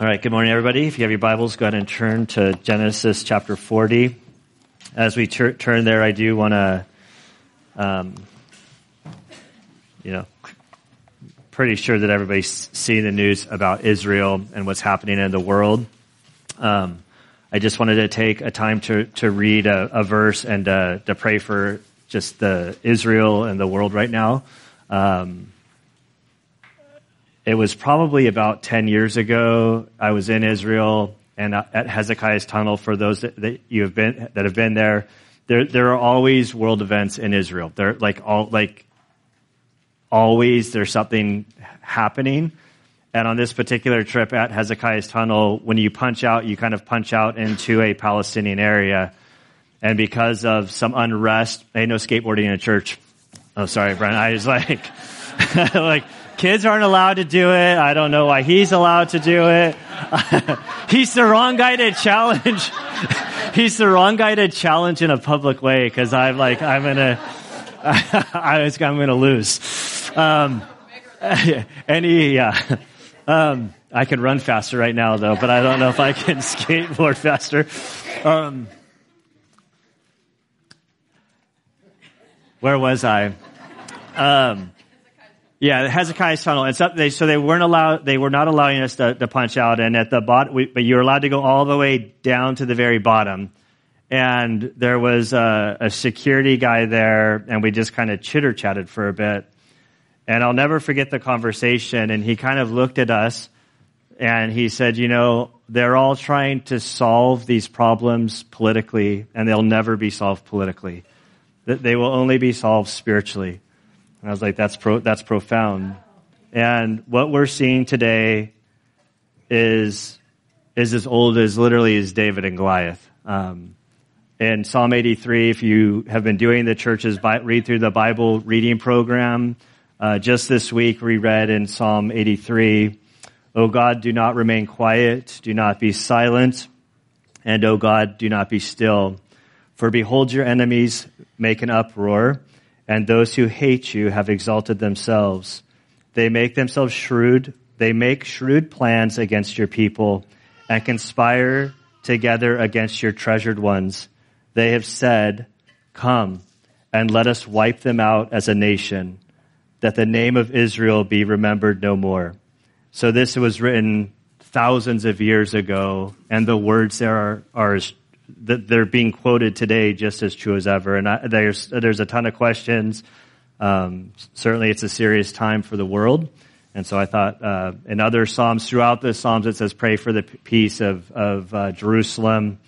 All right, good morning, everybody. If you have your Bibles, go ahead and turn to Genesis chapter 40. As we tur- turn there, I do want to, um, you know, pretty sure that everybody's seen the news about Israel and what's happening in the world. Um, I just wanted to take a time to, to read a, a verse and uh, to pray for just the Israel and the world right now. Um, it was probably about 10 years ago. I was in Israel and uh, at Hezekiah's tunnel for those that, that you have been, that have been there. There, there are always world events in Israel. They're like all, like always there's something happening. And on this particular trip at Hezekiah's tunnel, when you punch out, you kind of punch out into a Palestinian area. And because of some unrest, I no skateboarding in a church. Oh, sorry, Brent. I was like, like, Kids aren't allowed to do it. I don't know why he's allowed to do it. he's the wrong guy to challenge. he's the wrong guy to challenge in a public way because I'm like, I'm gonna, I was, I'm gonna lose. Um, yeah. Um, I can run faster right now though, but I don't know if I can skateboard faster. Um, where was I? Um, yeah, Hezekiah's tunnel. They, so they weren't allowed, they were not allowing us to, to punch out. And at the bottom, but you were allowed to go all the way down to the very bottom. And there was a, a security guy there, and we just kind of chitter chatted for a bit. And I'll never forget the conversation. And he kind of looked at us and he said, you know, they're all trying to solve these problems politically, and they'll never be solved politically. They will only be solved spiritually. And I was like, that's, pro- that's profound. And what we're seeing today is, is as old as literally as David and Goliath. Um, in Psalm 83, if you have been doing the church's read through the Bible reading program, uh, just this week we read in Psalm 83, O God, do not remain quiet, do not be silent, and O God, do not be still. For behold, your enemies make an uproar and those who hate you have exalted themselves. They make themselves shrewd. They make shrewd plans against your people and conspire together against your treasured ones. They have said, come and let us wipe them out as a nation, that the name of Israel be remembered no more. So this was written thousands of years ago, and the words there are, are as that they're being quoted today just as true as ever. And I, there's there's a ton of questions. Um, certainly, it's a serious time for the world. And so I thought uh, in other psalms throughout the psalms it says pray for the peace of of uh, Jerusalem.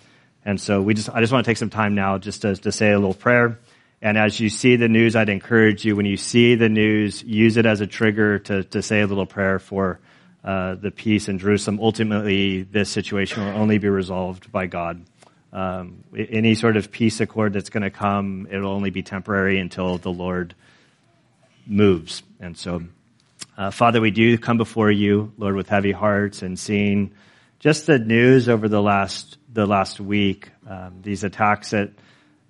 And so we just I just want to take some time now just to, to say a little prayer. And as you see the news, I'd encourage you when you see the news, use it as a trigger to to say a little prayer for. Uh, the peace in Jerusalem. Ultimately, this situation will only be resolved by God. Um, any sort of peace accord that's going to come, it'll only be temporary until the Lord moves. And so, uh, Father, we do come before you, Lord, with heavy hearts and seeing just the news over the last the last week, um, these attacks that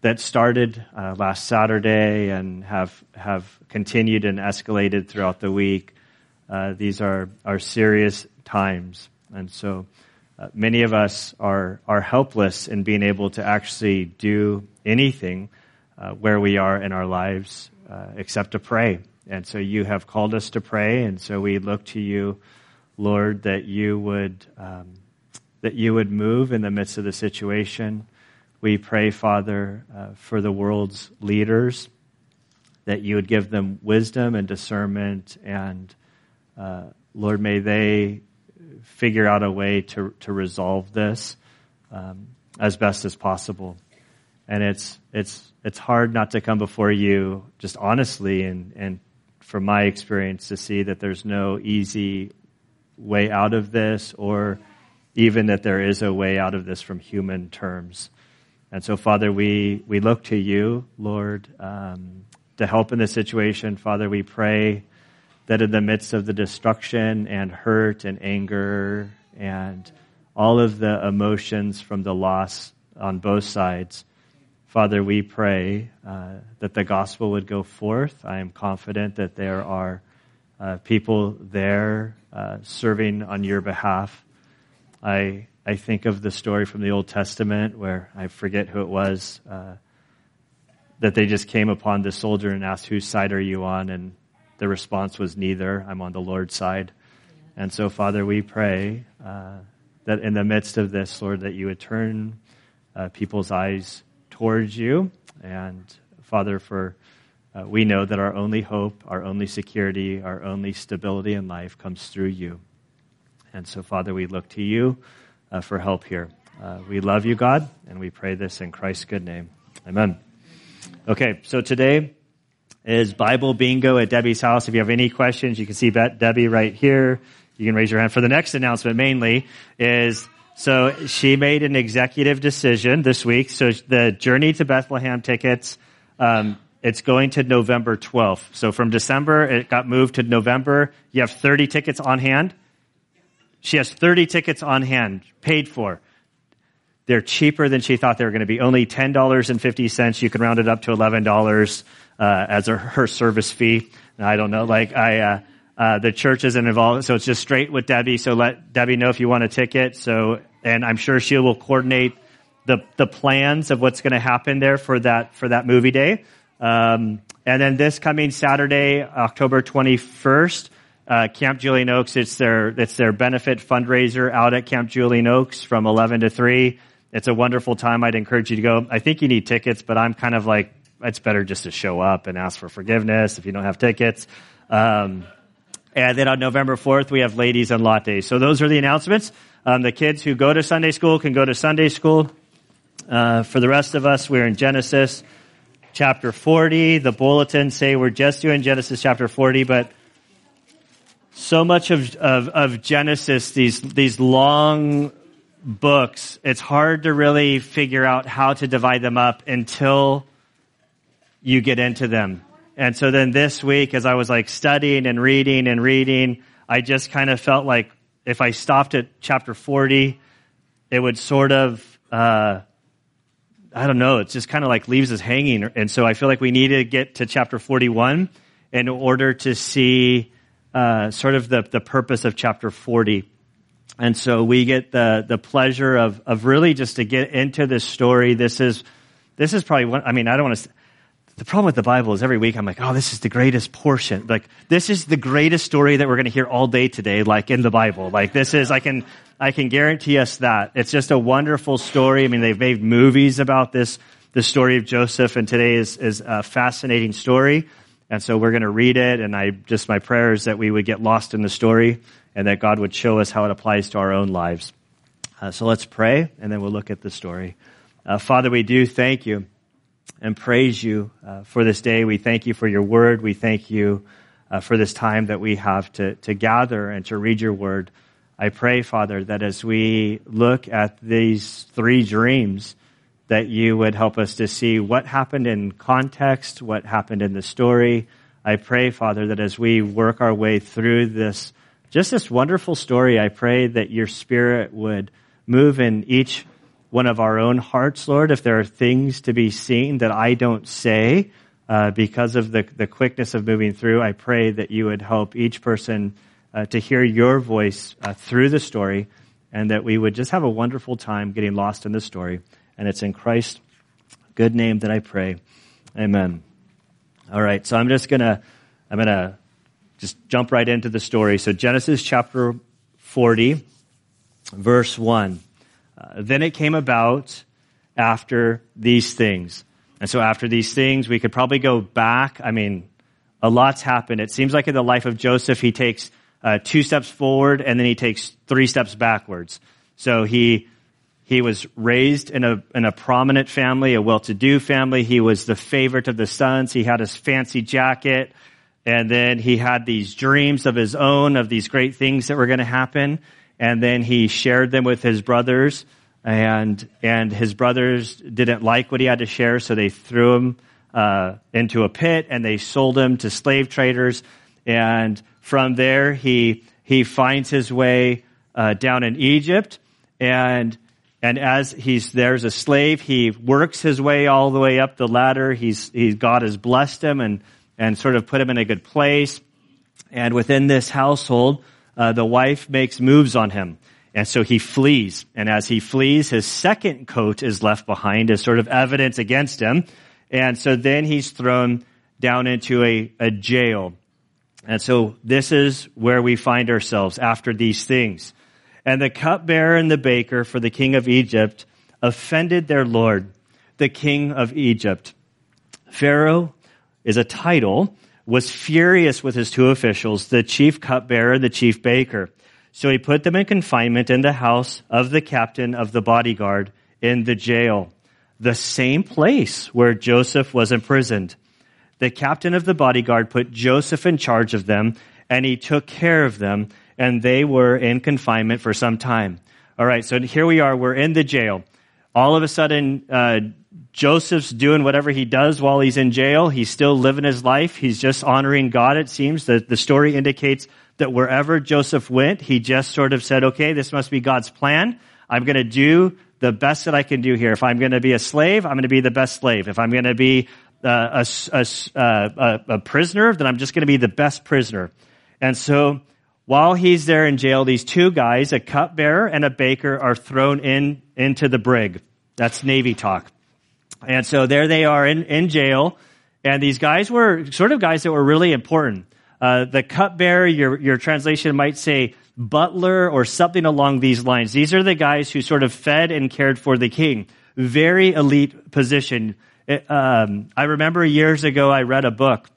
that started uh, last Saturday and have have continued and escalated throughout the week. Uh, these are are serious times, and so uh, many of us are, are helpless in being able to actually do anything uh, where we are in our lives uh, except to pray. And so you have called us to pray, and so we look to you, Lord, that you would um, that you would move in the midst of the situation. We pray, Father, uh, for the world's leaders, that you would give them wisdom and discernment, and uh, Lord, may they figure out a way to, to resolve this um, as best as possible. And it's, it's, it's hard not to come before you just honestly and, and from my experience to see that there's no easy way out of this or even that there is a way out of this from human terms. And so, Father, we, we look to you, Lord, um, to help in this situation. Father, we pray that in the midst of the destruction and hurt and anger and all of the emotions from the loss on both sides, Father, we pray uh, that the gospel would go forth. I am confident that there are uh, people there uh, serving on your behalf. I, I think of the story from the Old Testament where I forget who it was, uh, that they just came upon the soldier and asked, whose side are you on? And the response was neither. I'm on the Lord's side. And so, Father, we pray uh, that in the midst of this, Lord, that you would turn uh, people's eyes towards you. And, Father, for uh, we know that our only hope, our only security, our only stability in life comes through you. And so, Father, we look to you uh, for help here. Uh, we love you, God, and we pray this in Christ's good name. Amen. Okay, so today is Bible bingo at Debbie's house. If you have any questions, you can see Debbie right here. You can raise your hand. For the next announcement, mainly, is so she made an executive decision this week. So the Journey to Bethlehem tickets, um, it's going to November 12th. So from December, it got moved to November. You have 30 tickets on hand. She has 30 tickets on hand, paid for. They're cheaper than she thought they were going to be. Only $10.50. You can round it up to $11 uh, as a, her service fee. I don't know. Like, I, uh, uh, the church isn't involved, so it's just straight with Debbie. So let Debbie know if you want a ticket. So, and I'm sure she will coordinate the, the plans of what's going to happen there for that, for that movie day. Um, and then this coming Saturday, October 21st, uh, Camp Julian Oaks, it's their, it's their benefit fundraiser out at Camp Julian Oaks from 11 to 3. It's a wonderful time. I'd encourage you to go. I think you need tickets, but I'm kind of like, it's better just to show up and ask for forgiveness if you don't have tickets. Um, and then on November 4th, we have ladies and lattes. So those are the announcements. Um, the kids who go to Sunday school can go to Sunday school. Uh, for the rest of us, we're in Genesis chapter 40. The bulletins say we're just doing Genesis chapter 40, but so much of, of, of Genesis, these, these long books, it's hard to really figure out how to divide them up until you get into them. And so then this week, as I was like studying and reading and reading, I just kind of felt like if I stopped at chapter 40, it would sort of, uh, I don't know, it just kind of like leaves us hanging. And so I feel like we need to get to chapter 41 in order to see uh, sort of the, the purpose of chapter 40. And so we get the, the pleasure of, of really just to get into this story. This is, this is probably one, I mean, I don't want to, the problem with the Bible is every week I'm like, oh, this is the greatest portion. Like, this is the greatest story that we're going to hear all day today, like in the Bible. Like, this is, I can, I can guarantee us that. It's just a wonderful story. I mean, they've made movies about this, the story of Joseph, and today is, is a fascinating story. And so we're going to read it, and I, just my prayer is that we would get lost in the story, and that God would show us how it applies to our own lives. Uh, so let's pray, and then we'll look at the story. Uh, Father, we do thank you and praise you uh, for this day. We thank you for your word. We thank you uh, for this time that we have to, to gather and to read your word. I pray, Father, that as we look at these three dreams, that you would help us to see what happened in context, what happened in the story. I pray, Father, that as we work our way through this, just this wonderful story, I pray that your spirit would move in each one of our own hearts, Lord. If there are things to be seen that I don't say uh, because of the, the quickness of moving through, I pray that you would help each person uh, to hear your voice uh, through the story and that we would just have a wonderful time getting lost in the story. And it's in Christ's good name that I pray. Amen. All right. So I'm just going to, I'm going to just jump right into the story. So Genesis chapter 40, verse 1. Uh, then it came about after these things. And so after these things, we could probably go back. I mean, a lot's happened. It seems like in the life of Joseph, he takes uh, two steps forward and then he takes three steps backwards. So he he was raised in a in a prominent family, a well-to-do family. He was the favorite of the sons. He had his fancy jacket, and then he had these dreams of his own of these great things that were going to happen. And then he shared them with his brothers, and and his brothers didn't like what he had to share, so they threw him uh, into a pit and they sold him to slave traders. And from there, he, he finds his way uh, down in Egypt. And, and as he's there as a slave, he works his way all the way up the ladder. He's, he, God has blessed him and, and sort of put him in a good place. And within this household, uh, the wife makes moves on him. And so he flees. And as he flees, his second coat is left behind as sort of evidence against him. And so then he's thrown down into a, a jail. And so this is where we find ourselves after these things. And the cupbearer and the baker for the king of Egypt offended their Lord, the king of Egypt. Pharaoh is a title, was furious with his two officials, the chief cupbearer the chief baker. So he put them in confinement in the house of the captain of the bodyguard in the jail, the same place where Joseph was imprisoned. The captain of the bodyguard put Joseph in charge of them, and he took care of them, and they were in confinement for some time. All right, so here we are. We're in the jail. All of a sudden, uh, Joseph's doing whatever he does while he's in jail. He's still living his life. He's just honoring God, it seems. The, the story indicates that wherever Joseph went, he just sort of said, okay, this must be God's plan. I'm going to do the best that I can do here. If I'm going to be a slave, I'm going to be the best slave. If I'm going to be uh, a, a, uh, a, a prisoner, then I'm just going to be the best prisoner. And so while he's there in jail, these two guys, a cupbearer and a baker, are thrown in into the brig. That's Navy talk. And so there they are in, in jail. And these guys were sort of guys that were really important. Uh, the cupbearer, your, your translation might say butler or something along these lines. These are the guys who sort of fed and cared for the king. Very elite position. It, um, I remember years ago I read a book,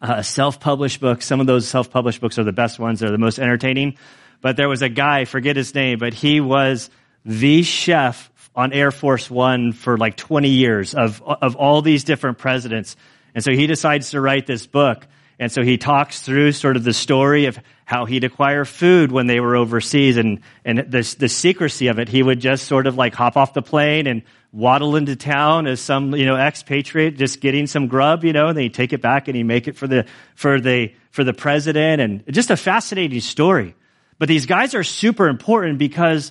a self-published book. Some of those self-published books are the best ones. They're the most entertaining. But there was a guy, forget his name, but he was the chef on Air Force One for like 20 years of, of all these different presidents. And so he decides to write this book. And so he talks through sort of the story of how he'd acquire food when they were overseas and, and the, the secrecy of it. He would just sort of like hop off the plane and waddle into town as some, you know, expatriate just getting some grub, you know, and then he'd take it back and he'd make it for the, for the, for the president and just a fascinating story. But these guys are super important because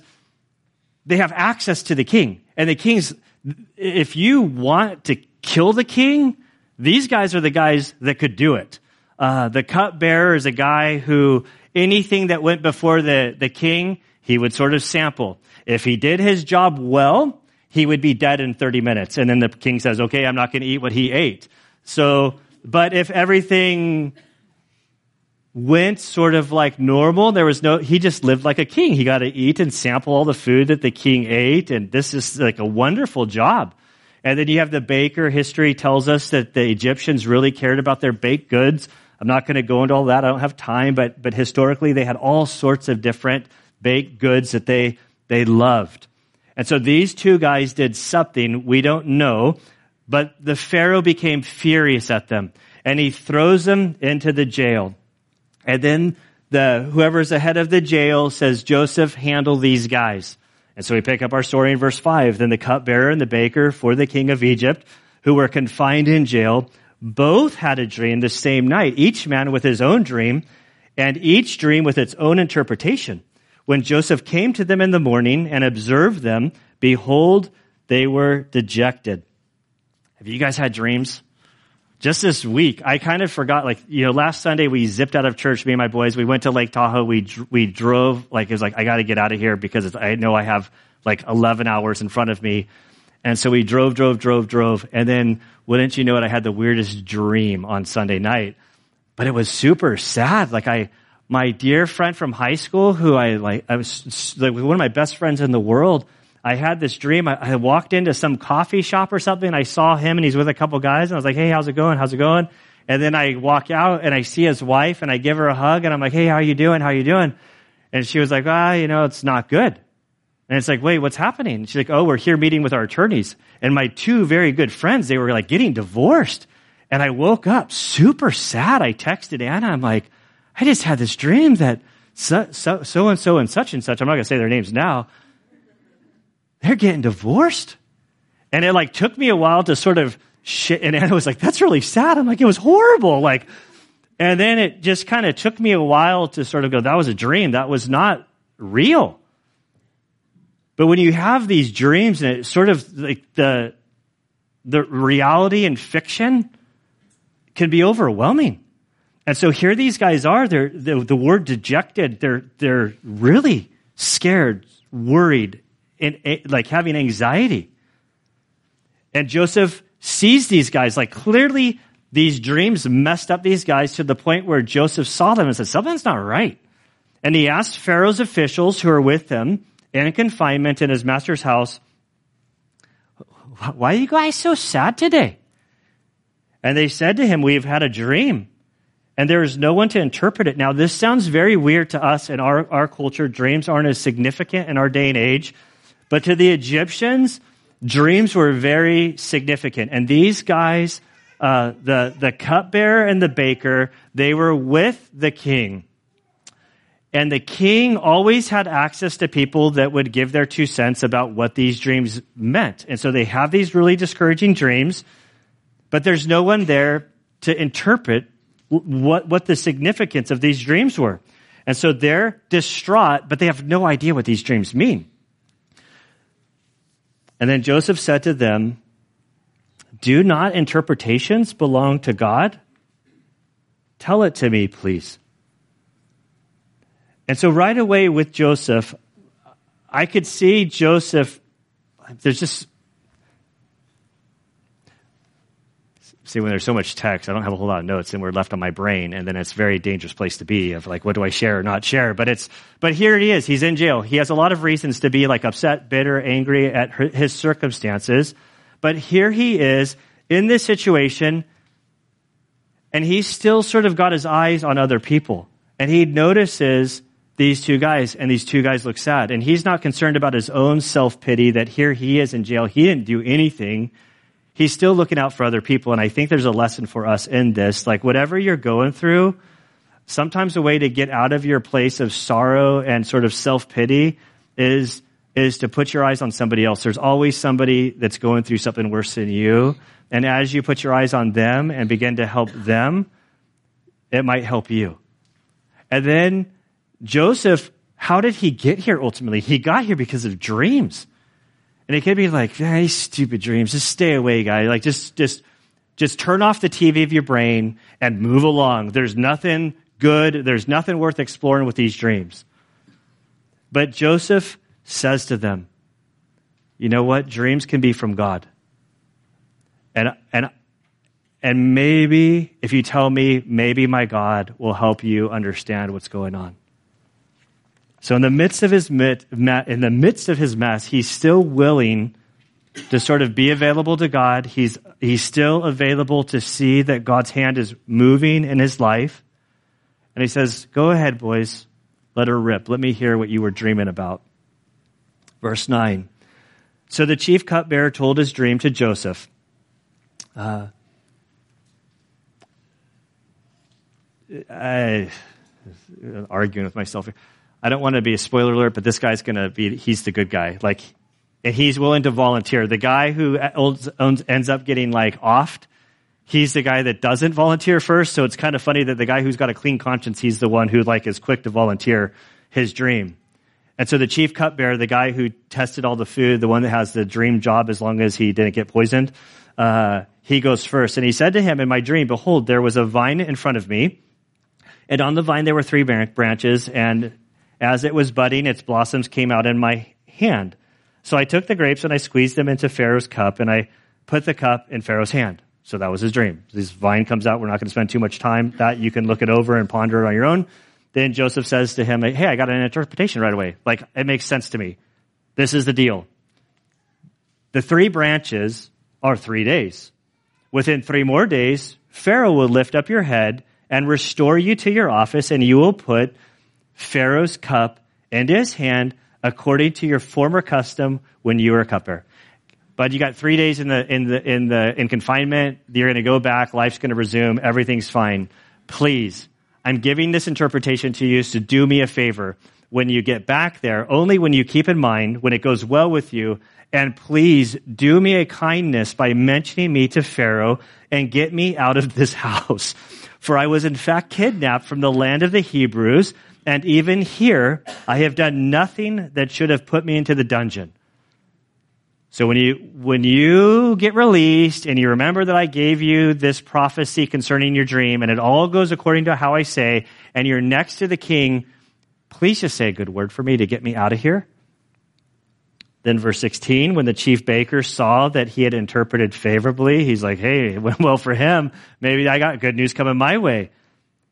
they have access to the king. And the king's, if you want to kill the king, these guys are the guys that could do it. Uh, the cupbearer is a guy who anything that went before the, the king, he would sort of sample. If he did his job well, he would be dead in 30 minutes. And then the king says, okay, I'm not going to eat what he ate. So, but if everything went sort of like normal. There was no, he just lived like a king. He got to eat and sample all the food that the king ate. And this is like a wonderful job. And then you have the baker. History tells us that the Egyptians really cared about their baked goods. I'm not going to go into all that. I don't have time, but, but historically they had all sorts of different baked goods that they, they loved. And so these two guys did something we don't know, but the Pharaoh became furious at them and he throws them into the jail. And then the, whoever's ahead of the jail says, Joseph, handle these guys. And so we pick up our story in verse 5. Then the cupbearer and the baker for the king of Egypt, who were confined in jail, both had a dream the same night, each man with his own dream, and each dream with its own interpretation. When Joseph came to them in the morning and observed them, behold, they were dejected. Have you guys had dreams? Just this week, I kind of forgot, like, you know, last Sunday we zipped out of church, me and my boys. We went to Lake Tahoe. We, we drove, like, it was like, I got to get out of here because I know I have like 11 hours in front of me. And so we drove, drove, drove, drove. And then, wouldn't you know it, I had the weirdest dream on Sunday night. But it was super sad. Like, I, my dear friend from high school, who I like, I was like one of my best friends in the world, I had this dream. I, I, walked into some coffee shop or something. I saw him and he's with a couple guys and I was like, Hey, how's it going? How's it going? And then I walk out and I see his wife and I give her a hug and I'm like, Hey, how are you doing? How you doing? And she was like, Ah, you know, it's not good. And it's like, wait, what's happening? She's like, oh, we're here meeting with our attorneys. And my two very good friends, they were like getting divorced. And I woke up super sad. I texted Anna. I'm like, I just had this dream that so, so, so and so and such and such, I'm not going to say their names now, they're getting divorced. And it like took me a while to sort of shit. And Anna was like, that's really sad. I'm like, it was horrible. Like, and then it just kind of took me a while to sort of go, that was a dream. That was not real. But when you have these dreams and it's sort of like the, the reality and fiction can be overwhelming. And so here these guys are, they're, the, the word dejected, they're, they're really scared, worried, and like having anxiety. And Joseph sees these guys like clearly these dreams messed up these guys to the point where Joseph saw them and said, something's not right. And he asked Pharaoh's officials who are with him in confinement in his master's house, why are you guys so sad today? And they said to him, we've had a dream and there is no one to interpret it. Now, this sounds very weird to us in our, our culture. Dreams aren't as significant in our day and age. But to the Egyptians, dreams were very significant. And these guys, uh, the, the cupbearer and the baker, they were with the king. And the king always had access to people that would give their two cents about what these dreams meant. And so they have these really discouraging dreams, but there's no one there to interpret what, what the significance of these dreams were. And so they're distraught, but they have no idea what these dreams mean. And then Joseph said to them, Do not interpretations belong to God? Tell it to me, please. And so right away with Joseph, I could see Joseph, there's just see when there's so much text, I don't have a whole lot of notes and we're left on my brain. And then it's a very dangerous place to be of like, what do I share or not share? But it's, but here he is. He's in jail. He has a lot of reasons to be like upset, bitter, angry at his circumstances. But here he is in this situation and he's still sort of got his eyes on other people. And he notices these two guys and these two guys look sad. And he's not concerned about his own self pity that here he is in jail. He didn't do anything he's still looking out for other people. And I think there's a lesson for us in this. Like, whatever you're going through, sometimes a way to get out of your place of sorrow and sort of self pity is, is to put your eyes on somebody else. There's always somebody that's going through something worse than you. And as you put your eyes on them and begin to help them, it might help you. And then Joseph, how did he get here ultimately? He got here because of dreams. And it could be like, hey, stupid dreams. Just stay away, guy. Like, just, just, just turn off the TV of your brain and move along. There's nothing good. There's nothing worth exploring with these dreams. But Joseph says to them, you know what? Dreams can be from God. And, and, and maybe if you tell me, maybe my God will help you understand what's going on. So in the midst of his mit, in the midst of his mess, he's still willing to sort of be available to God. He's he's still available to see that God's hand is moving in his life. And he says, "Go ahead, boys. Let her rip. Let me hear what you were dreaming about." Verse 9. So the chief cupbearer told his dream to Joseph. Uh, I arguing with myself here. I don't want to be a spoiler alert, but this guy's going to be, he's the good guy. Like, and he's willing to volunteer. The guy who owns, owns, ends up getting like offed, he's the guy that doesn't volunteer first. So it's kind of funny that the guy who's got a clean conscience, he's the one who like is quick to volunteer his dream. And so the chief cupbearer, the guy who tested all the food, the one that has the dream job as long as he didn't get poisoned, uh, he goes first. And he said to him in my dream, behold, there was a vine in front of me. And on the vine there were three branches, and as it was budding, its blossoms came out in my hand. So I took the grapes and I squeezed them into Pharaoh's cup and I put the cup in Pharaoh's hand. So that was his dream. This vine comes out. We're not going to spend too much time. That you can look it over and ponder it on your own. Then Joseph says to him, Hey, I got an interpretation right away. Like, it makes sense to me. This is the deal. The three branches are three days. Within three more days, Pharaoh will lift up your head and restore you to your office and you will put Pharaoh's cup into his hand according to your former custom when you were a cupbearer. But you got three days in the in the in the in confinement. You're going to go back. Life's going to resume. Everything's fine. Please, I'm giving this interpretation to you. So do me a favor. When you get back there, only when you keep in mind when it goes well with you, and please do me a kindness by mentioning me to Pharaoh and get me out of this house. For I was in fact kidnapped from the land of the Hebrews and even here, I have done nothing that should have put me into the dungeon. So when you, when you get released and you remember that I gave you this prophecy concerning your dream and it all goes according to how I say, and you're next to the king, Please just say a good word for me to get me out of here. Then, verse 16, when the chief baker saw that he had interpreted favorably, he's like, hey, it went well for him. Maybe I got good news coming my way.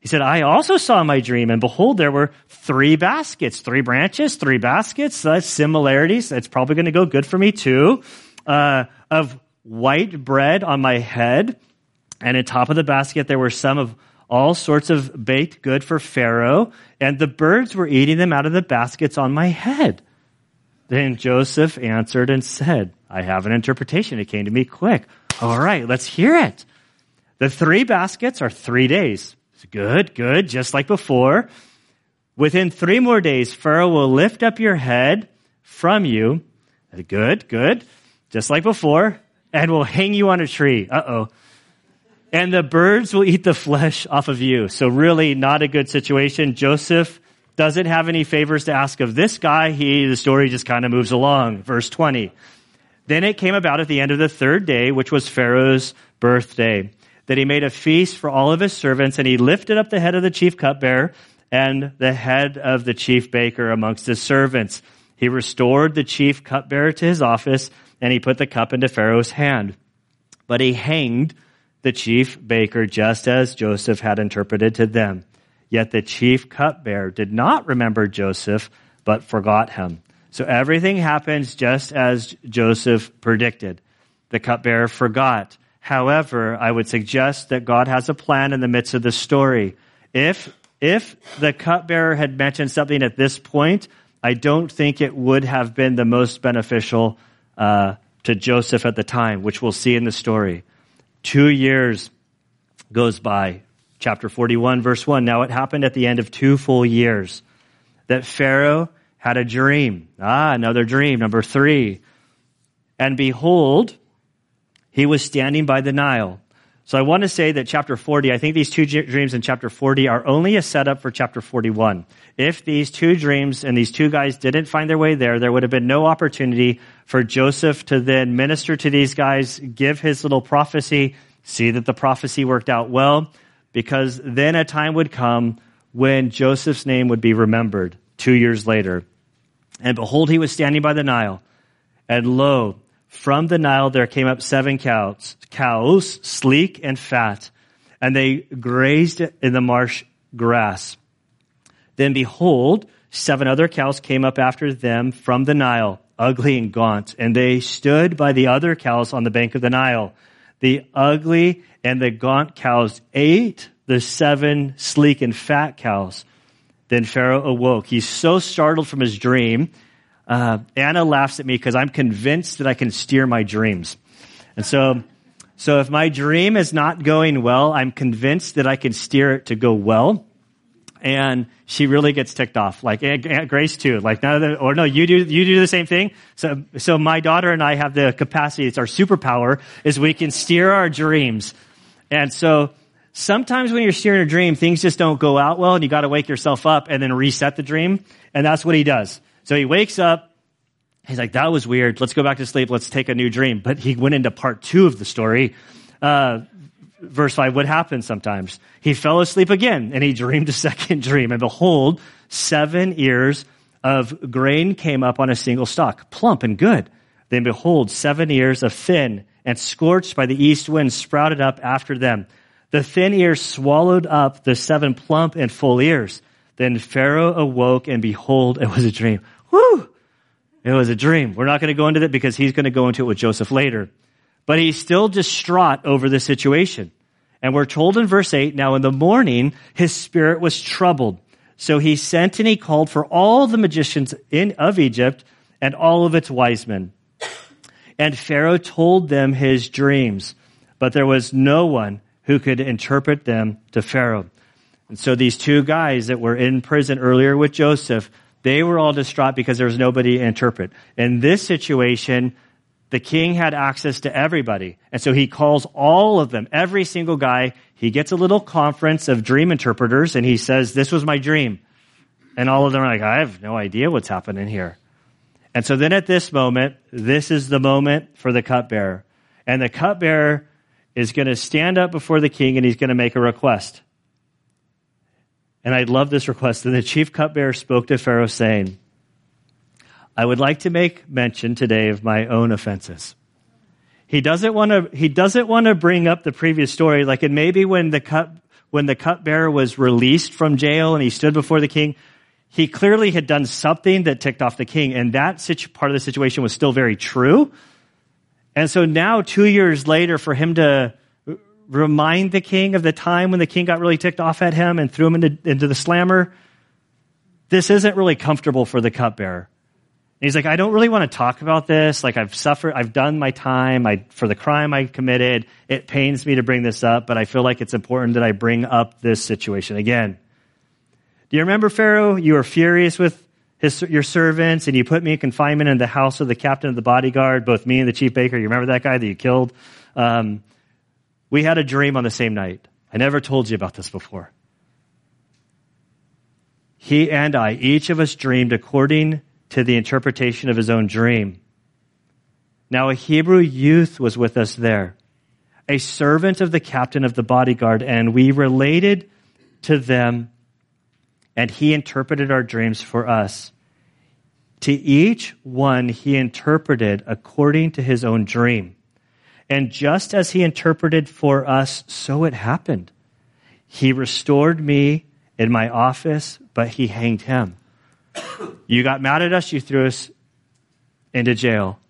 He said, I also saw my dream, and behold, there were three baskets, three branches, three baskets. That's similarities. That's probably going to go good for me too. Uh, of white bread on my head, and in top of the basket there were some of all sorts of baked good for Pharaoh, and the birds were eating them out of the baskets on my head. Then Joseph answered and said, I have an interpretation. It came to me quick. All right, let's hear it. The three baskets are three days. Good, good, just like before. Within three more days, Pharaoh will lift up your head from you. Good, good, just like before, and will hang you on a tree. Uh oh. And the birds will eat the flesh off of you. So really not a good situation. Joseph doesn't have any favors to ask of this guy. He, the story just kind of moves along. Verse 20. Then it came about at the end of the third day, which was Pharaoh's birthday that he made a feast for all of his servants, and he lifted up the head of the chief cupbearer and the head of the chief baker amongst his servants. He restored the chief cupbearer to his office, and he put the cup into Pharaoh's hand. But he hanged the chief baker just as Joseph had interpreted to them. Yet the chief cupbearer did not remember Joseph, but forgot him. So everything happens just as Joseph predicted. The cupbearer forgot. However, I would suggest that God has a plan in the midst of the story. If, if the cupbearer had mentioned something at this point, I don't think it would have been the most beneficial uh, to Joseph at the time, which we'll see in the story. Two years goes by. Chapter 41, verse 1. Now it happened at the end of two full years that Pharaoh had a dream. Ah, another dream. Number three. And behold, he was standing by the Nile. So I want to say that chapter 40, I think these two dreams in chapter 40 are only a setup for chapter 41. If these two dreams and these two guys didn't find their way there, there would have been no opportunity for Joseph to then minister to these guys, give his little prophecy, see that the prophecy worked out well, because then a time would come when Joseph's name would be remembered two years later. And behold, he was standing by the Nile. And lo, from the Nile there came up seven cows, cows, sleek and fat, and they grazed in the marsh grass. Then behold, seven other cows came up after them from the Nile, ugly and gaunt, and they stood by the other cows on the bank of the Nile. The ugly and the gaunt cows ate the seven sleek and fat cows. Then Pharaoh awoke. He's so startled from his dream uh, Anna laughs at me because I'm convinced that I can steer my dreams. And so, so if my dream is not going well, I'm convinced that I can steer it to go well. And she really gets ticked off, like Aunt Grace too. Like none of the, or no, you do you do the same thing. So so my daughter and I have the capacity. It's our superpower is we can steer our dreams. And so sometimes when you're steering a dream, things just don't go out well, and you got to wake yourself up and then reset the dream. And that's what he does. So he wakes up. He's like, that was weird. Let's go back to sleep. Let's take a new dream. But he went into part two of the story. Uh, verse 5, what happens sometimes? He fell asleep again and he dreamed a second dream. And behold, seven ears of grain came up on a single stalk, plump and good. Then behold, seven ears of thin and scorched by the east wind sprouted up after them. The thin ears swallowed up the seven plump and full ears. Then Pharaoh awoke and behold, it was a dream. Whew! It was a dream. We're not going to go into that because he's going to go into it with Joseph later. But he's still distraught over the situation. And we're told in verse 8, now in the morning, his spirit was troubled. So he sent and he called for all the magicians in, of Egypt and all of its wise men. And Pharaoh told them his dreams, but there was no one who could interpret them to Pharaoh. And so these two guys that were in prison earlier with Joseph, they were all distraught because there was nobody to interpret. In this situation, the king had access to everybody. And so he calls all of them, every single guy. He gets a little conference of dream interpreters and he says, this was my dream. And all of them are like, I have no idea what's happening here. And so then at this moment, this is the moment for the cupbearer. And the cupbearer is going to stand up before the king and he's going to make a request. And I love this request. And the chief cupbearer spoke to Pharaoh, saying, I would like to make mention today of my own offenses. He doesn't want to, he doesn't want to bring up the previous story. Like, and maybe when the cup, when the cupbearer was released from jail and he stood before the king, he clearly had done something that ticked off the king. And that situ- part of the situation was still very true. And so now, two years later, for him to remind the king of the time when the king got really ticked off at him and threw him into, into the slammer, this isn't really comfortable for the cupbearer. And he's like, I don't really want to talk about this. Like, I've suffered, I've done my time I, for the crime I committed. It pains me to bring this up, but I feel like it's important that I bring up this situation again. Do you remember, Pharaoh? You were furious with his, your servants and you put me in confinement in the house of the captain of the bodyguard, both me and the chief baker. You remember that guy that you killed? Um, we had a dream on the same night. I never told you about this before. He and I, each of us dreamed according to the interpretation of his own dream. Now a Hebrew youth was with us there, a servant of the captain of the bodyguard, and we related to them, and he interpreted our dreams for us. To each one he interpreted according to his own dream. And just as he interpreted for us, so it happened. He restored me in my office, but he hanged him. You got mad at us, you threw us into jail.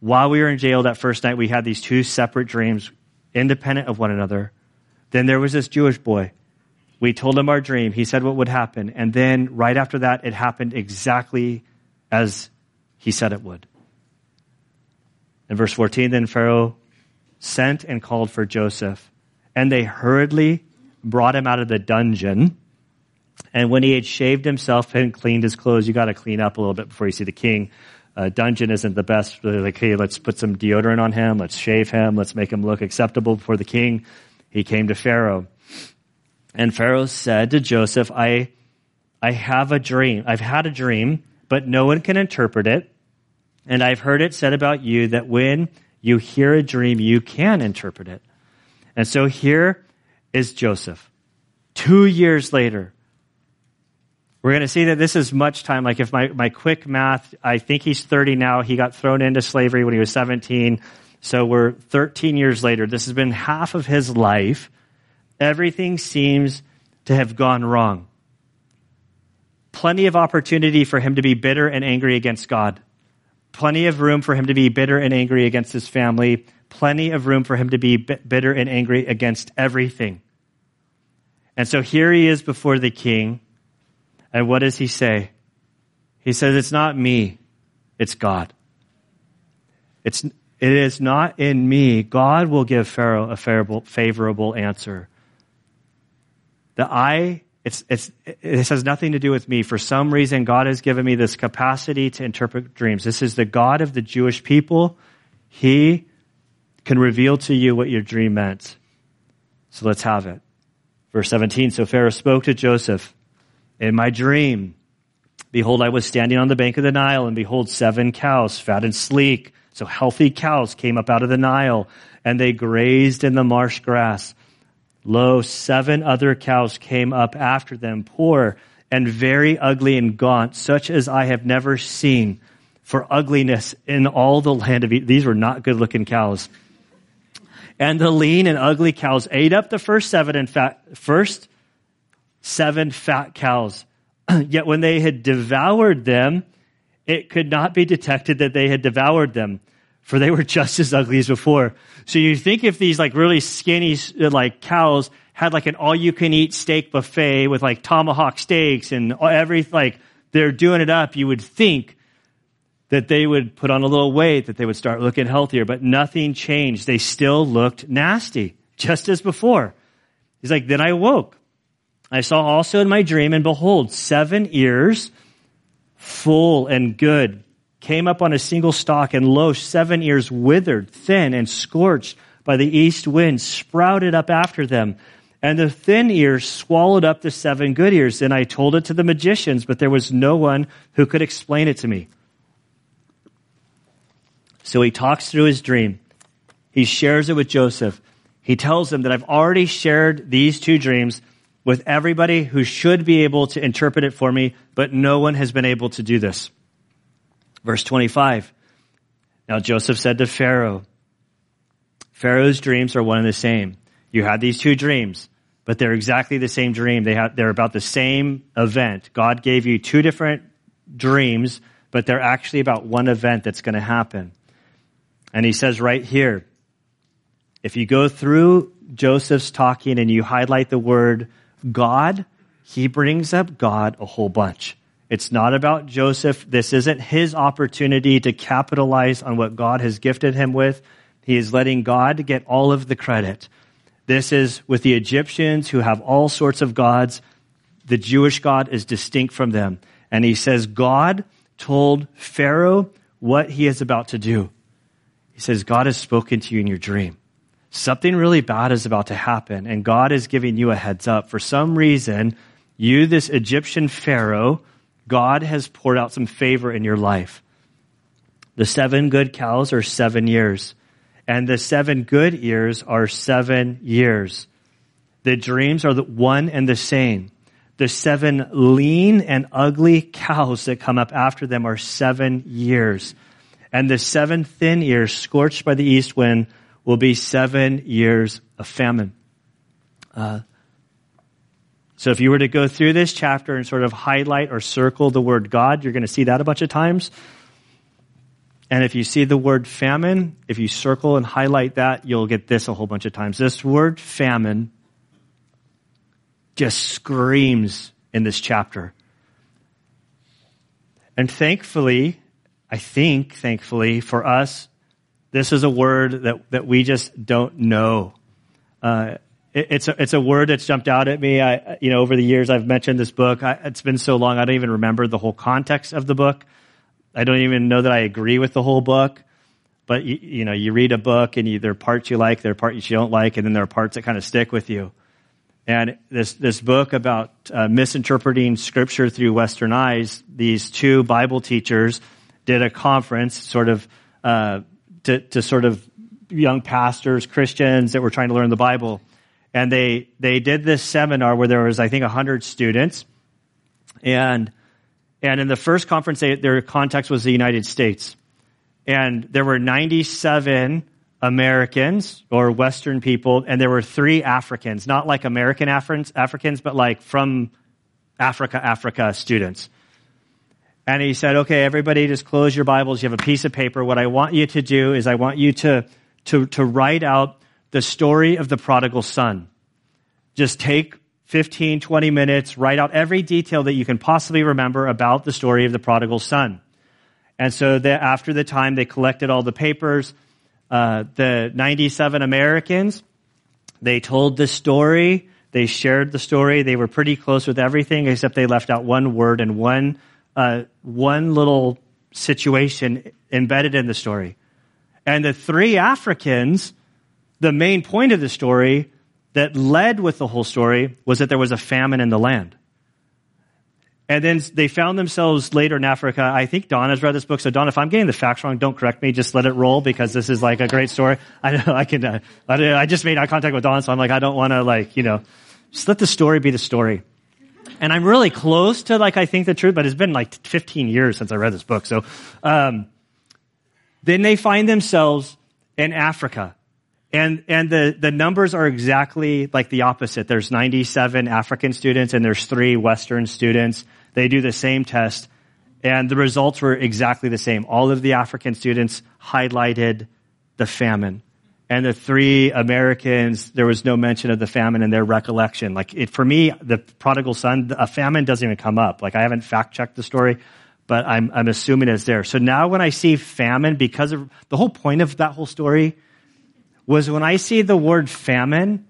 While we were in jail that first night, we had these two separate dreams, independent of one another. Then there was this Jewish boy. We told him our dream. He said what would happen. And then right after that, it happened exactly as he said it would. In verse 14, then Pharaoh sent and called for Joseph. And they hurriedly brought him out of the dungeon. And when he had shaved himself and cleaned his clothes, you got to clean up a little bit before you see the king. Uh, dungeon isn't the best. They're Like, hey, let's put some deodorant on him. Let's shave him. Let's make him look acceptable before the king. He came to Pharaoh. And Pharaoh said to Joseph, I, I have a dream. I've had a dream, but no one can interpret it. And I've heard it said about you that when you hear a dream, you can interpret it. And so here is Joseph. Two years later, we're going to see that this is much time. Like if my, my quick math, I think he's 30 now. He got thrown into slavery when he was 17. So we're 13 years later. This has been half of his life. Everything seems to have gone wrong. Plenty of opportunity for him to be bitter and angry against God plenty of room for him to be bitter and angry against his family, plenty of room for him to be bitter and angry against everything. And so here he is before the king. And what does he say? He says, It's not me, it's God. It's, it is not in me. God will give Pharaoh a favorable, favorable answer. That I it's, it's, this has nothing to do with me. For some reason, God has given me this capacity to interpret dreams. This is the God of the Jewish people. He can reveal to you what your dream meant. So let's have it. Verse 17 So Pharaoh spoke to Joseph In my dream, behold, I was standing on the bank of the Nile, and behold, seven cows, fat and sleek, so healthy cows came up out of the Nile, and they grazed in the marsh grass. Lo, seven other cows came up after them, poor and very ugly and gaunt, such as I have never seen for ugliness in all the land of Egypt. These were not good looking cows. And the lean and ugly cows ate up the first seven and fat, first seven fat cows. Yet when they had devoured them, it could not be detected that they had devoured them for they were just as ugly as before. So you think if these like really skinny like cows had like an all you can eat steak buffet with like tomahawk steaks and every like they're doing it up, you would think that they would put on a little weight, that they would start looking healthier, but nothing changed. They still looked nasty, just as before. He's like, then I woke. I saw also in my dream, and behold, seven ears full and good came up on a single stalk, and lo, seven ears withered, thin, and scorched by the east wind, sprouted up after them. And the thin ears swallowed up the seven good ears. And I told it to the magicians, but there was no one who could explain it to me. So he talks through his dream. He shares it with Joseph. He tells him that I've already shared these two dreams with everybody who should be able to interpret it for me, but no one has been able to do this. Verse 25. Now Joseph said to Pharaoh, Pharaoh's dreams are one and the same. You had these two dreams, but they're exactly the same dream. They have, they're about the same event. God gave you two different dreams, but they're actually about one event that's going to happen. And he says right here, if you go through Joseph's talking and you highlight the word God, he brings up God a whole bunch. It's not about Joseph. This isn't his opportunity to capitalize on what God has gifted him with. He is letting God get all of the credit. This is with the Egyptians who have all sorts of gods. The Jewish God is distinct from them. And he says, God told Pharaoh what he is about to do. He says, God has spoken to you in your dream. Something really bad is about to happen, and God is giving you a heads up. For some reason, you, this Egyptian Pharaoh, God has poured out some favor in your life. The seven good cows are seven years, and the seven good ears are seven years. The dreams are the one and the same. The seven lean and ugly cows that come up after them are seven years. And the seven thin ears scorched by the east wind will be seven years of famine. Uh, so if you were to go through this chapter and sort of highlight or circle the word God, you're going to see that a bunch of times. And if you see the word famine, if you circle and highlight that, you'll get this a whole bunch of times. This word famine just screams in this chapter. And thankfully, I think, thankfully, for us, this is a word that, that we just don't know. Uh, it's a, it's a word that's jumped out at me. I, you know, over the years I've mentioned this book. I, it's been so long I don't even remember the whole context of the book. I don't even know that I agree with the whole book. But you, you know, you read a book and you, there are parts you like, there are parts you don't like, and then there are parts that kind of stick with you. And this this book about uh, misinterpreting scripture through Western eyes, these two Bible teachers did a conference, sort of uh, to to sort of young pastors, Christians that were trying to learn the Bible and they they did this seminar where there was I think hundred students, and and in the first conference they, their context was the United States, and there were ninety seven Americans or Western people, and there were three Africans, not like American Africans, Africans, but like from Africa, Africa students. And he said, okay, everybody just close your Bibles. You have a piece of paper. What I want you to do is I want you to, to, to write out the story of the prodigal son. Just take 15, 20 minutes, write out every detail that you can possibly remember about the story of the prodigal son. And so after the time they collected all the papers, uh, the 97 Americans, they told the story, they shared the story, they were pretty close with everything except they left out one word and one, uh, one little situation embedded in the story. And the three Africans the main point of the story that led with the whole story was that there was a famine in the land. And then they found themselves later in Africa. I think Don has read this book. So Don, if I'm getting the facts wrong, don't correct me. Just let it roll because this is like a great story. I know I can, uh, I just made eye contact with Don. So I'm like, I don't want to like, you know, just let the story be the story. And I'm really close to like, I think the truth, but it's been like 15 years since I read this book. So, um, then they find themselves in Africa. And, and the, the numbers are exactly like the opposite. There's 97 African students and there's three Western students. They do the same test and the results were exactly the same. All of the African students highlighted the famine. And the three Americans, there was no mention of the famine in their recollection. Like it, for me, the prodigal son, a famine doesn't even come up. Like I haven't fact checked the story, but I'm, I'm assuming it's there. So now when I see famine, because of the whole point of that whole story was when I see the word famine,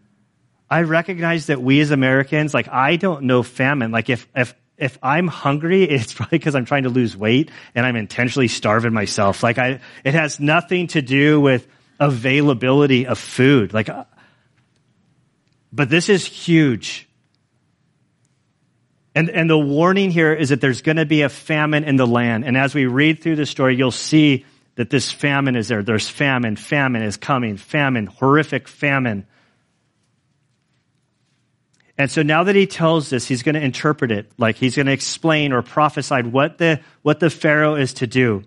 I recognize that we as Americans, like I don't know famine. Like if, if, if I'm hungry, it's probably because I'm trying to lose weight and I'm intentionally starving myself. Like I, it has nothing to do with availability of food. Like, uh, but this is huge. And, and the warning here is that there's going to be a famine in the land. And as we read through the story, you'll see that this famine is there. There's famine. Famine is coming. Famine. Horrific famine. And so now that he tells this, he's going to interpret it, like he's going to explain or prophesy what the, what the Pharaoh is to do.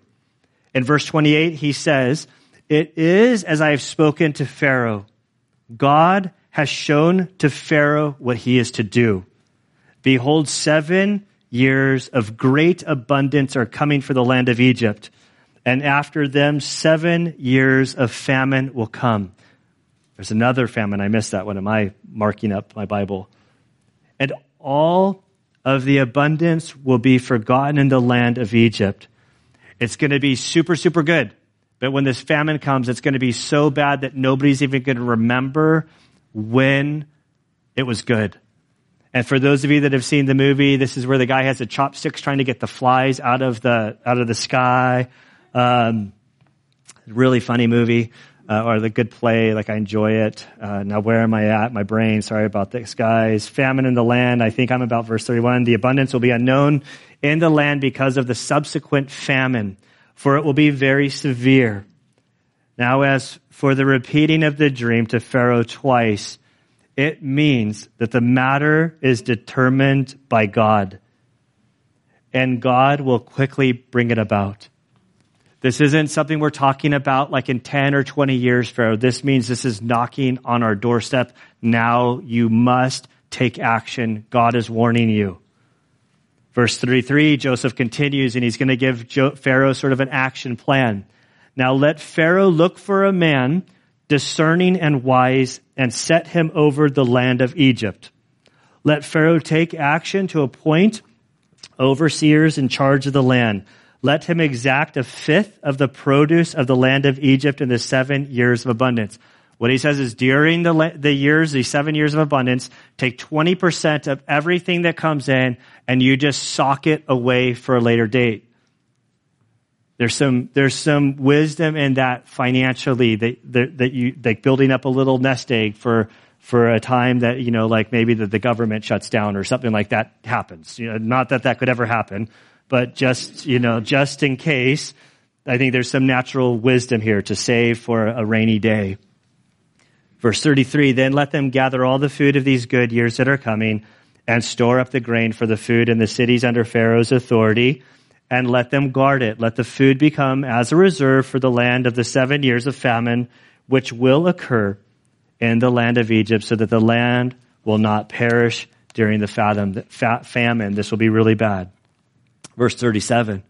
In verse 28, he says, It is as I have spoken to Pharaoh. God has shown to Pharaoh what he is to do. Behold, seven years of great abundance are coming for the land of Egypt, and after them, seven years of famine will come. There's another famine. I missed that one. Am I marking up my Bible? And all of the abundance will be forgotten in the land of Egypt. It's going to be super, super good. But when this famine comes, it's going to be so bad that nobody's even going to remember when it was good. And for those of you that have seen the movie, this is where the guy has the chopsticks trying to get the flies out of the out of the sky. Um, really funny movie, uh, or the good play. Like I enjoy it. Uh, now where am I at? My brain. Sorry about this, guys. Famine in the land. I think I'm about verse 31. The abundance will be unknown in the land because of the subsequent famine, for it will be very severe. Now, as for the repeating of the dream to Pharaoh twice it means that the matter is determined by God. And God will quickly bring it about. This isn't something we're talking about like in 10 or 20 years, Pharaoh. This means this is knocking on our doorstep. Now you must take action. God is warning you. Verse 33, Joseph continues and he's going to give Pharaoh sort of an action plan. Now let Pharaoh look for a man discerning and wise, and set him over the land of Egypt. Let Pharaoh take action to appoint overseers in charge of the land. Let him exact a fifth of the produce of the land of Egypt in the seven years of abundance. What he says is during the, the years, the seven years of abundance, take 20% of everything that comes in and you just sock it away for a later date. There's some, there's some wisdom in that financially that, that, that you, like building up a little nest egg for, for a time that, you know, like maybe that the government shuts down or something like that happens. You know, not that that could ever happen, but just, you know, just in case, I think there's some natural wisdom here to save for a rainy day. Verse 33, then let them gather all the food of these good years that are coming and store up the grain for the food in the cities under Pharaoh's authority and let them guard it. Let the food become as a reserve for the land of the seven years of famine, which will occur in the land of Egypt, so that the land will not perish during the famine. This will be really bad. Verse 37.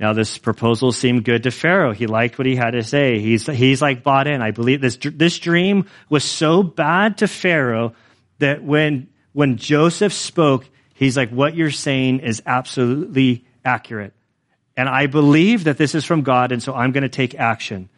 Now, this proposal seemed good to Pharaoh. He liked what he had to say. He's, he's like bought in. I believe this, this dream was so bad to Pharaoh that when, when Joseph spoke, he's like, what you're saying is absolutely accurate. And I believe that this is from God, and so I'm going to take action.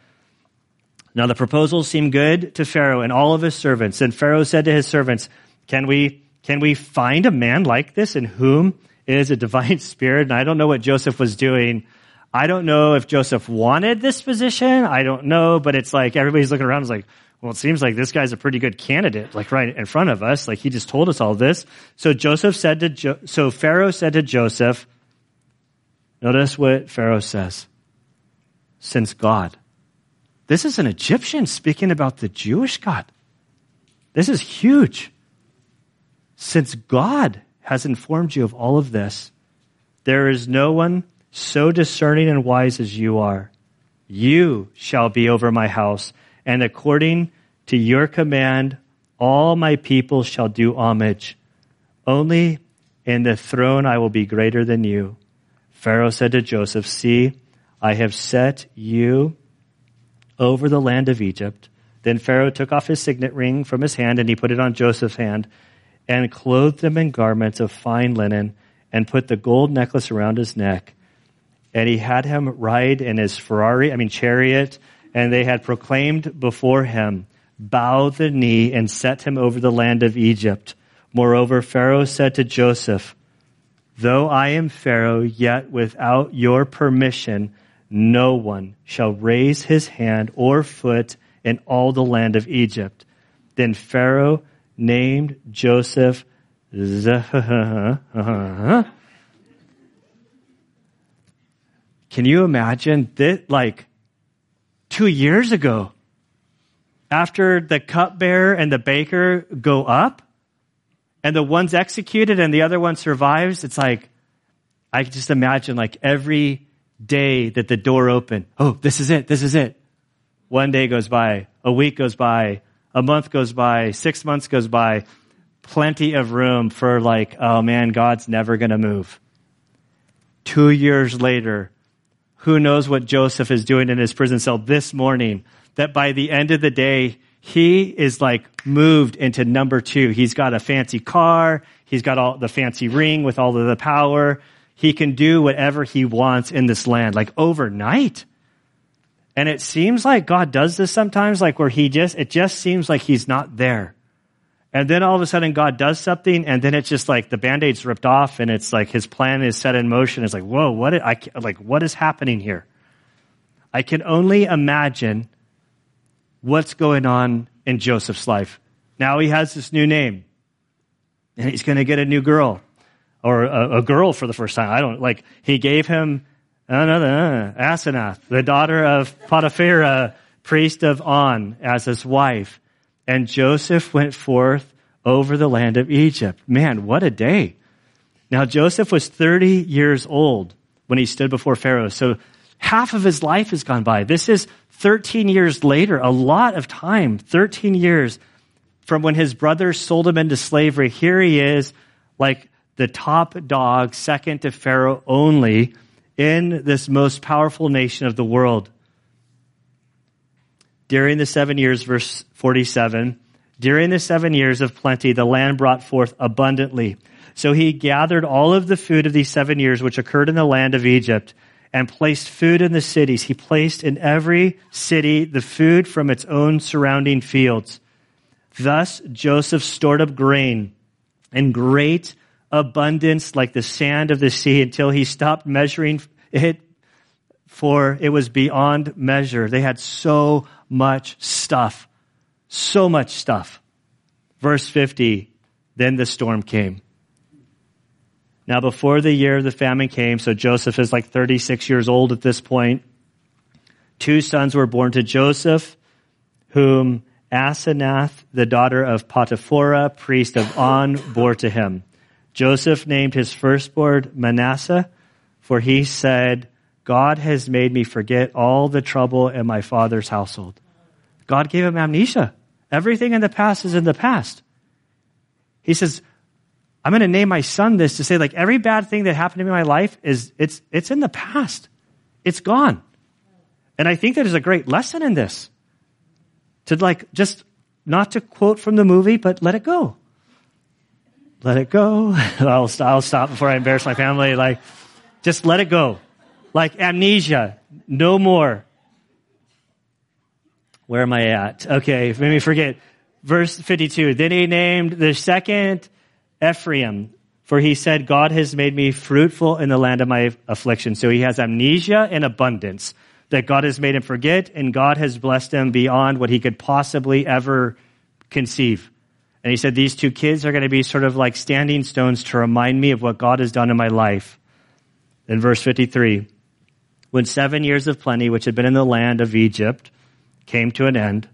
Now the proposals seemed good to Pharaoh and all of his servants. And Pharaoh said to his servants, Can we, can we find a man like this in whom is a divine spirit? And I don't know what Joseph was doing. I don't know if Joseph wanted this position. I don't know, but it's like everybody's looking around. It's like, well, it seems like this guy's a pretty good candidate, like right in front of us. Like he just told us all this. So Joseph said to, jo- so Pharaoh said to Joseph, Notice what Pharaoh says. Since God. This is an Egyptian speaking about the Jewish God. This is huge. Since God has informed you of all of this, there is no one so discerning and wise as you are. You shall be over my house, and according to your command, all my people shall do homage. Only in the throne I will be greater than you. Pharaoh said to Joseph, See, I have set you over the land of Egypt. Then Pharaoh took off his signet ring from his hand and he put it on Joseph's hand and clothed him in garments of fine linen and put the gold necklace around his neck. And he had him ride in his Ferrari, I mean chariot, and they had proclaimed before him, bow the knee and set him over the land of Egypt. Moreover, Pharaoh said to Joseph, Though I am Pharaoh, yet without your permission, no one shall raise his hand or foot in all the land of Egypt. Then Pharaoh named Joseph Can you imagine that, like, two years ago, after the cupbearer and the baker go up, and the one's executed and the other one survives, it's like, I can just imagine like every day that the door opened, oh, this is it, this is it. One day goes by, a week goes by, a month goes by, six months goes by, plenty of room for like, oh man, God's never gonna move. Two years later, who knows what Joseph is doing in his prison cell this morning, that by the end of the day, he is like moved into number two. He's got a fancy car. He's got all the fancy ring with all of the power. He can do whatever he wants in this land, like overnight. And it seems like God does this sometimes, like where he just, it just seems like he's not there. And then all of a sudden God does something and then it's just like the band-aid's ripped off and it's like his plan is set in motion. It's like, whoa, what, I, like, what is happening here? I can only imagine what's going on in Joseph's life. Now he has this new name and he's going to get a new girl or a, a, girl for the first time. I don't like, he gave him another uh, Asenath, the daughter of Potiphar, priest of On as his wife. And Joseph went forth over the land of Egypt. Man, what a day. Now Joseph was 30 years old when he stood before Pharaoh. So half of his life has gone by. This is 13 years later, a lot of time, 13 years from when his brothers sold him into slavery. Here he is, like the top dog, second to Pharaoh only, in this most powerful nation of the world. During the seven years, verse 47, during the seven years of plenty, the land brought forth abundantly. So he gathered all of the food of these seven years which occurred in the land of Egypt and placed food in the cities. He placed in every city the food from its own surrounding fields. Thus Joseph stored up grain in great abundance like the sand of the sea until he stopped measuring it for it was beyond measure. They had so much stuff. So much stuff. Verse 50, then the storm came. Now, before the year of the famine came, so Joseph is like 36 years old at this point, two sons were born to Joseph, whom Asenath, the daughter of Potiphera, priest of On, bore to him. Joseph named his firstborn Manasseh, for he said, God has made me forget all the trouble in my father's household. God gave him amnesia. Everything in the past is in the past. He says, I'm going to name my son this to say like every bad thing that happened to me in my life is it's it's in the past. It's gone. And I think there's a great lesson in this. To like just not to quote from the movie, but let it go. Let it go. I'll, I'll stop before I embarrass my family. Like, just let it go. Like amnesia. No more. Where am I at? Okay, let me forget. Verse 52. Then he named the second Ephraim, for he said, God has made me fruitful in the land of my affliction. So he has amnesia and abundance that God has made him forget and God has blessed him beyond what he could possibly ever conceive. And he said, these two kids are going to be sort of like standing stones to remind me of what God has done in my life. In verse 53, when seven years of plenty, which had been in the land of Egypt, came to an end.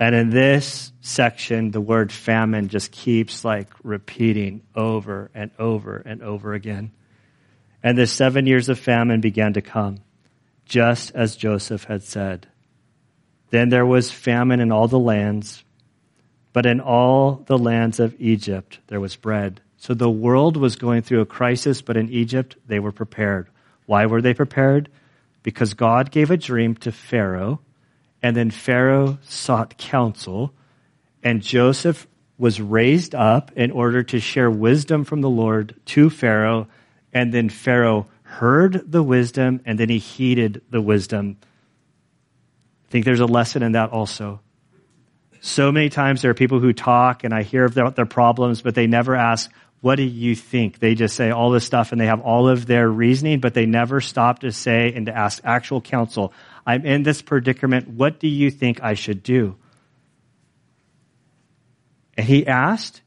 And in this section, the word famine just keeps like repeating over and over and over again. And the seven years of famine began to come, just as Joseph had said. Then there was famine in all the lands, but in all the lands of Egypt there was bread. So the world was going through a crisis, but in Egypt they were prepared. Why were they prepared? Because God gave a dream to Pharaoh and then Pharaoh sought counsel, and Joseph was raised up in order to share wisdom from the Lord to Pharaoh, and then Pharaoh heard the wisdom, and then he heeded the wisdom. I think there's a lesson in that also. So many times there are people who talk, and I hear about their problems, but they never ask, what do you think? They just say all this stuff and they have all of their reasoning, but they never stop to say and to ask actual counsel. I'm in this predicament. What do you think I should do? And he asked,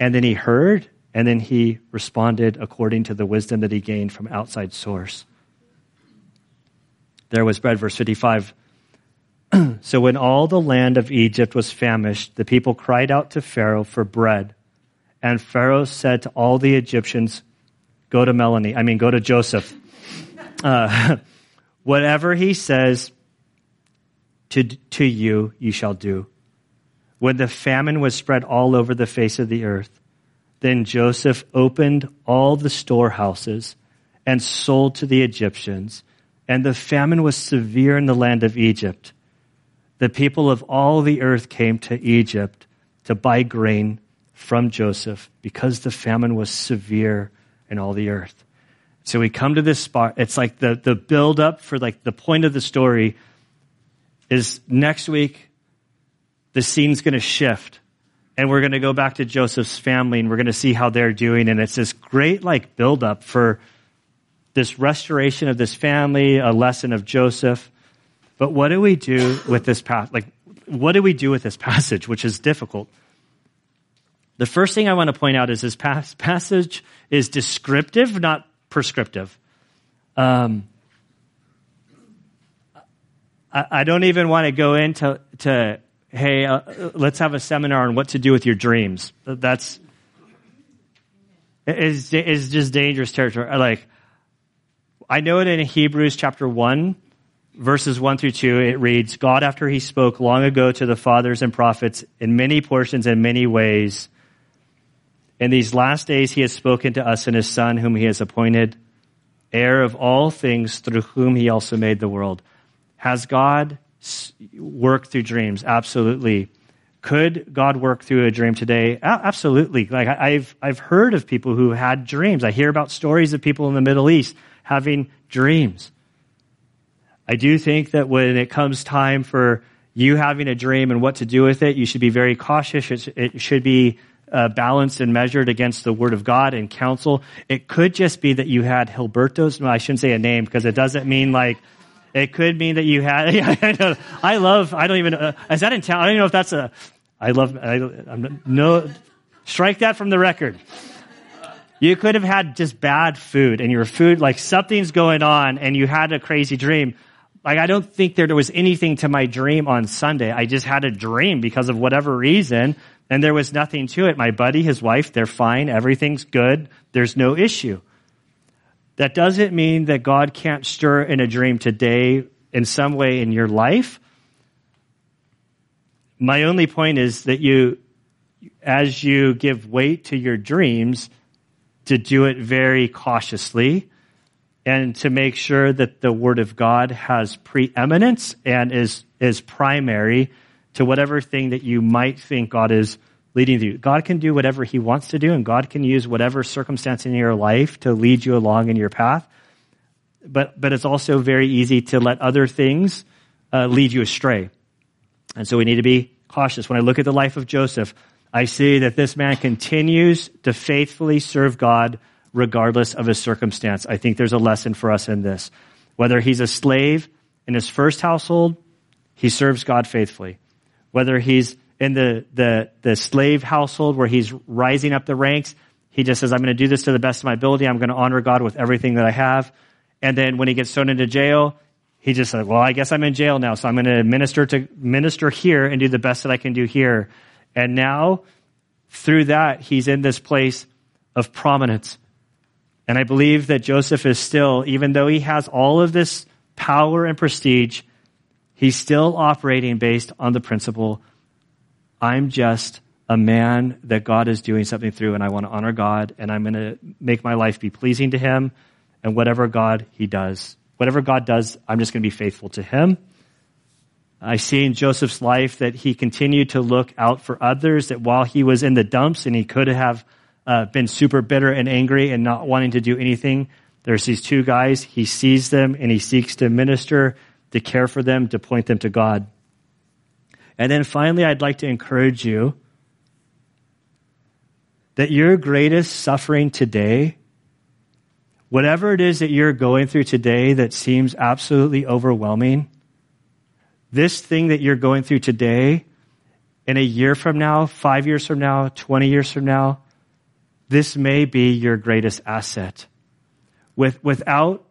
and then he heard, and then he responded according to the wisdom that he gained from outside source. There was bread, verse 55. so when all the land of Egypt was famished, the people cried out to Pharaoh for bread. And Pharaoh said to all the Egyptians, Go to Melanie, I mean, go to Joseph. Uh, whatever he says to, to you, you shall do. When the famine was spread all over the face of the earth, then Joseph opened all the storehouses and sold to the Egyptians, and the famine was severe in the land of Egypt. The people of all the earth came to Egypt to buy grain from Joseph because the famine was severe in all the earth. So we come to this spot. It's like the, the build up for like the point of the story is next week, the scene's going to shift and we're going to go back to Joseph's family and we're going to see how they're doing. And it's this great like build up for this restoration of this family, a lesson of Joseph. But what do we do with this path? Like, what do we do with this passage, which is difficult? The first thing I want to point out is this passage is descriptive, not prescriptive. Um, I, I, don't even want to go into to hey, uh, let's have a seminar on what to do with your dreams. That's is is just dangerous territory. Like I know it in Hebrews chapter one, verses one through two. It reads, "God, after He spoke long ago to the fathers and prophets in many portions and many ways." In these last days, he has spoken to us in his Son, whom he has appointed heir of all things, through whom he also made the world. Has God worked through dreams? Absolutely. Could God work through a dream today? Absolutely. Like I've, I've heard of people who had dreams. I hear about stories of people in the Middle East having dreams. I do think that when it comes time for you having a dream and what to do with it, you should be very cautious. It should be uh, balanced and measured against the Word of God and counsel. It could just be that you had Hilberto's. No, I shouldn't say a name because it doesn't mean like. It could mean that you had. Yeah, I, I love. I don't even. Uh, is that in town? I don't even know if that's a. I love. I, I'm no. Strike that from the record. You could have had just bad food and your food, like something's going on and you had a crazy dream. Like, I don't think there was anything to my dream on Sunday. I just had a dream because of whatever reason and there was nothing to it. My buddy, his wife, they're fine. Everything's good. There's no issue. That doesn't mean that God can't stir in a dream today in some way in your life. My only point is that you, as you give weight to your dreams, to do it very cautiously and to make sure that the Word of God has preeminence and is, is primary to whatever thing that you might think God is leading you. God can do whatever He wants to do, and God can use whatever circumstance in your life to lead you along in your path. But, but it's also very easy to let other things uh, lead you astray. And so we need to be cautious. When I look at the life of Joseph, I see that this man continues to faithfully serve God regardless of his circumstance. I think there's a lesson for us in this. Whether he's a slave in his first household, he serves God faithfully whether he's in the, the, the slave household where he's rising up the ranks, he just says, I'm going to do this to the best of my ability. I'm going to honor God with everything that I have. And then when he gets thrown into jail, he just said, well, I guess I'm in jail now, so I'm going to minister to minister here and do the best that I can do here. And now, through that, he's in this place of prominence. And I believe that Joseph is still, even though he has all of this power and prestige, He's still operating based on the principle I'm just a man that God is doing something through, and I want to honor God, and I'm going to make my life be pleasing to Him, and whatever God He does, whatever God does, I'm just going to be faithful to Him. I see in Joseph's life that he continued to look out for others, that while he was in the dumps and he could have uh, been super bitter and angry and not wanting to do anything, there's these two guys. He sees them and he seeks to minister to care for them, to point them to God. And then finally, I'd like to encourage you that your greatest suffering today, whatever it is that you're going through today that seems absolutely overwhelming, this thing that you're going through today, in a year from now, five years from now, 20 years from now, this may be your greatest asset. With, without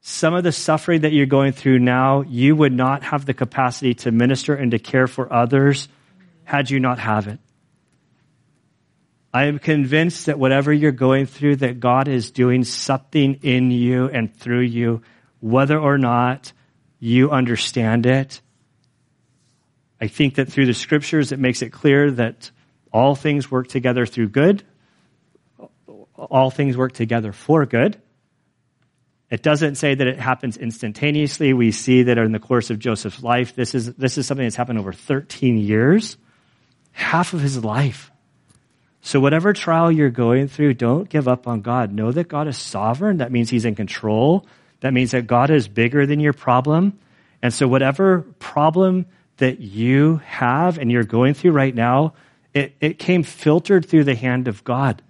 some of the suffering that you're going through now, you would not have the capacity to minister and to care for others had you not have it. I am convinced that whatever you're going through, that God is doing something in you and through you, whether or not you understand it. I think that through the scriptures, it makes it clear that all things work together through good. All things work together for good. It doesn't say that it happens instantaneously. We see that in the course of Joseph's life, this is, this is something that's happened over 13 years, half of his life. So whatever trial you're going through, don't give up on God. Know that God is sovereign. That means he's in control. That means that God is bigger than your problem. And so whatever problem that you have and you're going through right now, it, it came filtered through the hand of God.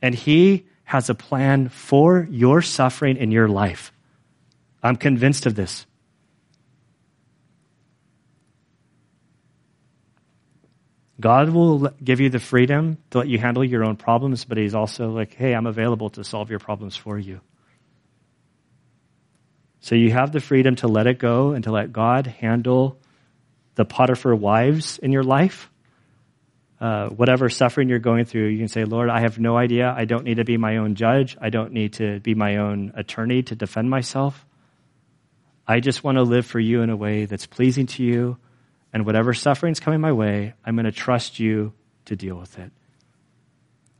And he has a plan for your suffering in your life. I'm convinced of this. God will give you the freedom to let you handle your own problems, but He's also like, hey, I'm available to solve your problems for you. So you have the freedom to let it go and to let God handle the Potiphar wives in your life. Uh, whatever suffering you're going through, you can say, Lord, I have no idea. I don't need to be my own judge. I don't need to be my own attorney to defend myself. I just want to live for you in a way that's pleasing to you and whatever suffering's coming my way, I'm going to trust you to deal with it.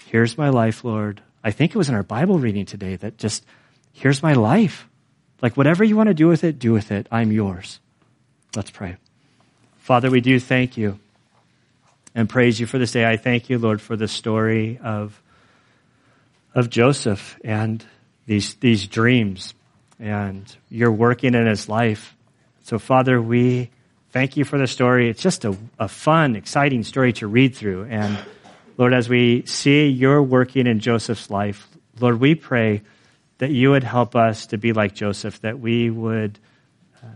Here's my life, Lord. I think it was in our Bible reading today that just, here's my life. Like whatever you want to do with it, do with it. I'm yours. Let's pray. Father, we do thank you and praise you for this day. I thank you, Lord, for the story of, of Joseph and these, these dreams and you're working in his life. So Father, we, thank you for the story. It's just a, a fun, exciting story to read through. And Lord, as we see your working in Joseph's life, Lord, we pray that you would help us to be like Joseph, that we would, uh,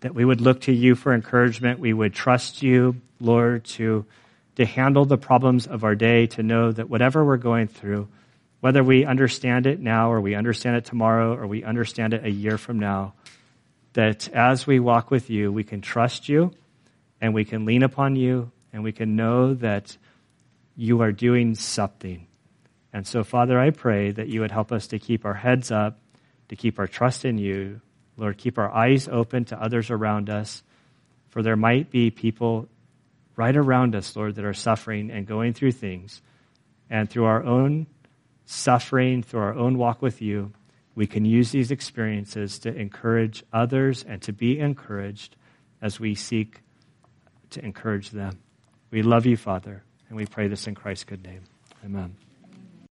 that we would look to you for encouragement. We would trust you, Lord, to, to handle the problems of our day, to know that whatever we're going through, whether we understand it now or we understand it tomorrow or we understand it a year from now, that as we walk with you, we can trust you and we can lean upon you and we can know that you are doing something. And so, Father, I pray that you would help us to keep our heads up, to keep our trust in you. Lord, keep our eyes open to others around us, for there might be people right around us, Lord, that are suffering and going through things. And through our own suffering, through our own walk with you, we can use these experiences to encourage others and to be encouraged as we seek to encourage them. We love you, Father, and we pray this in Christ's good name. Amen.